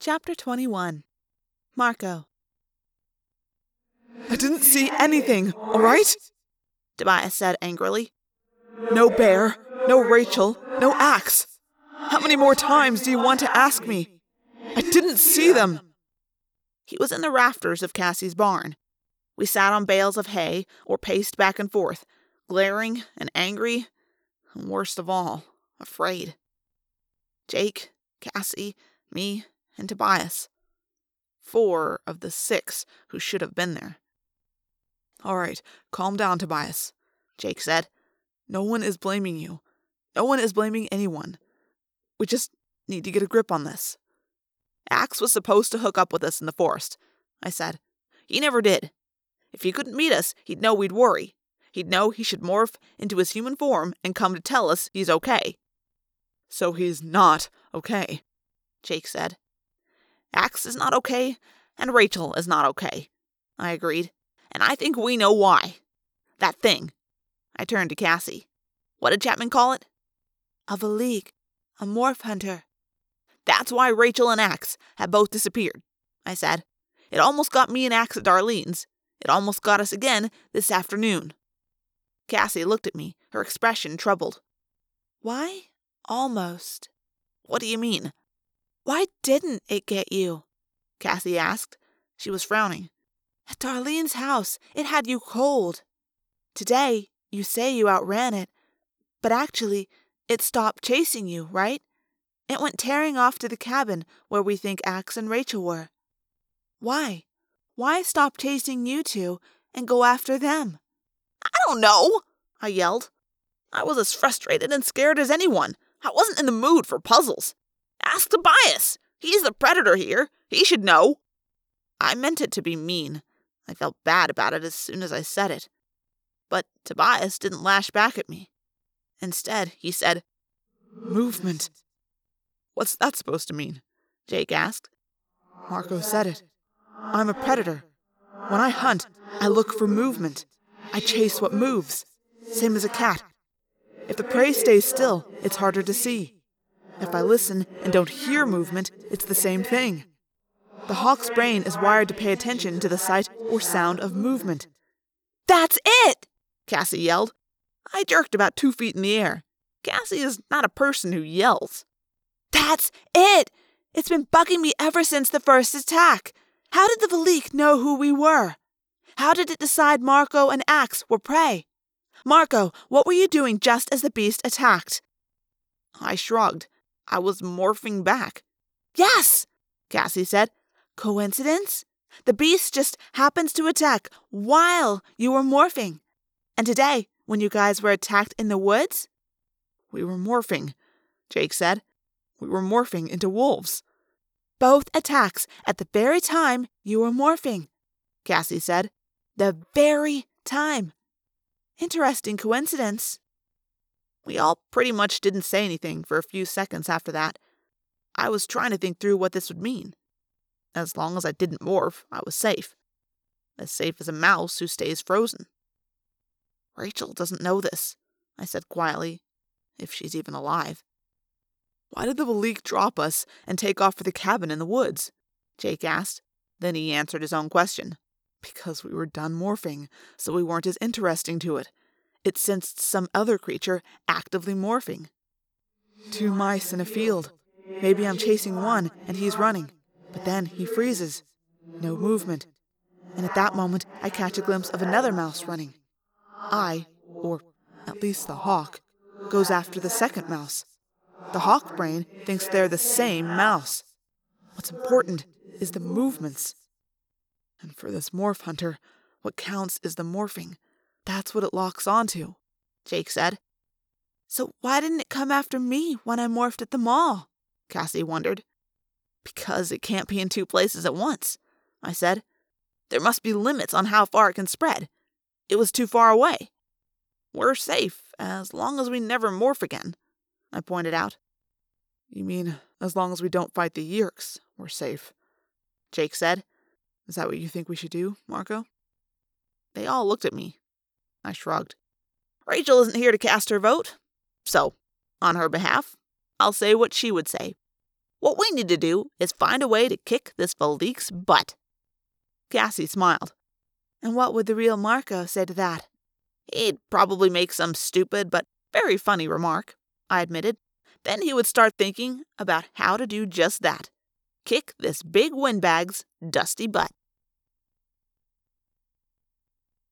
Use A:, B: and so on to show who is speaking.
A: Chapter 21 Marco.
B: I didn't see anything, all right?
A: Tobias said angrily.
B: No bear, no Rachel, no axe. How many more times do you want to ask me? I didn't see them.
A: He was in the rafters of Cassie's barn. We sat on bales of hay or paced back and forth, glaring and angry, and worst of all, afraid. Jake, Cassie, me, and Tobias. Four of the six who should have been there.
B: All right, calm down, Tobias, Jake said. No one is blaming you. No one is blaming anyone. We just need to get a grip on this.
A: Ax was supposed to hook up with us in the forest, I said. He never did. If he couldn't meet us, he'd know we'd worry. He'd know he should morph into his human form and come to tell us he's okay.
B: So he's not okay, Jake said.
A: Ax is not okay, and Rachel is not okay, I agreed. And I think we know why. That thing. I turned to Cassie. What did Chapman call it?
C: A Veleek, a morph hunter.
A: That's why Rachel and Ax have both disappeared, I said. It almost got me and Ax at Darlene's. It almost got us again this afternoon. Cassie looked at me, her expression troubled.
C: Why almost?
A: What do you mean?
C: Why didn't it get you?
A: Cassie asked. She was frowning.
C: At Darlene's house, it had you cold. Today, you say you outran it, but actually, it stopped chasing you, right? It went tearing off to the cabin where we think Ax and Rachel were. Why? Why stop chasing you two and go after them?
A: I don't know, I yelled. I was as frustrated and scared as anyone. I wasn't in the mood for puzzles. Ask Tobias. He's the predator here. He should know. I meant it to be mean. I felt bad about it as soon as I said it. But Tobias didn't lash back at me. Instead, he said,
B: Movement. What's that supposed to mean?
A: Jake asked.
B: Marco said it. I'm a predator. When I hunt, I look for movement. I chase what moves. Same as a cat. If the prey stays still, it's harder to see. If I listen and don't hear movement, it's the same thing. The hawk's brain is wired to pay attention to the sight or sound of movement.
A: That's it! Cassie yelled. I jerked about two feet in the air. Cassie is not a person who yells.
C: That's it! It's been bugging me ever since the first attack. How did the Veleek know who we were? How did it decide Marco and Ax were prey? Marco, what were you doing just as the beast attacked?
A: I shrugged. I was morphing back.
C: Yes, Cassie said. Coincidence? The beast just happens to attack while you were morphing. And today, when you guys were attacked in the woods?
B: We were morphing, Jake said. We were morphing into wolves.
C: Both attacks at the very time you were morphing, Cassie said. The very time. Interesting coincidence.
A: We all pretty much didn't say anything for a few seconds after that. I was trying to think through what this would mean. As long as I didn't morph, I was safe. As safe as a mouse who stays frozen. Rachel doesn't know this, I said quietly, if she's even alive.
B: Why did the Veleek drop us and take off for the cabin in the woods? Jake asked. Then he answered his own question. Because we were done morphing, so we weren't as interesting to it. It sensed some other creature actively morphing. Two mice in a field. Maybe I'm chasing one and he's running, but then he freezes. No movement. And at that moment, I catch a glimpse of another mouse running. I, or at least the hawk, goes after the second mouse. The hawk brain thinks they're the same mouse. What's important is the movements. And for this morph hunter, what counts is the morphing. That's what it locks onto, Jake said.
C: So why didn't it come after me when I morphed at the mall?
A: Cassie wondered. Because it can't be in two places at once, I said. There must be limits on how far it can spread. It was too far away. We're safe as long as we never morph again, I pointed out.
B: You mean as long as we don't fight the Yeerks, we're safe? Jake said. Is that what you think we should do, Marco?
A: They all looked at me. I shrugged. Rachel isn't here to cast her vote. So, on her behalf, I'll say what she would say. What we need to do is find a way to kick this Veleek's butt.
B: Cassie smiled.
C: And what would the real Marco say to that?
A: He'd probably make some stupid but very funny remark, I admitted. Then he would start thinking about how to do just that kick this big windbag's dusty butt.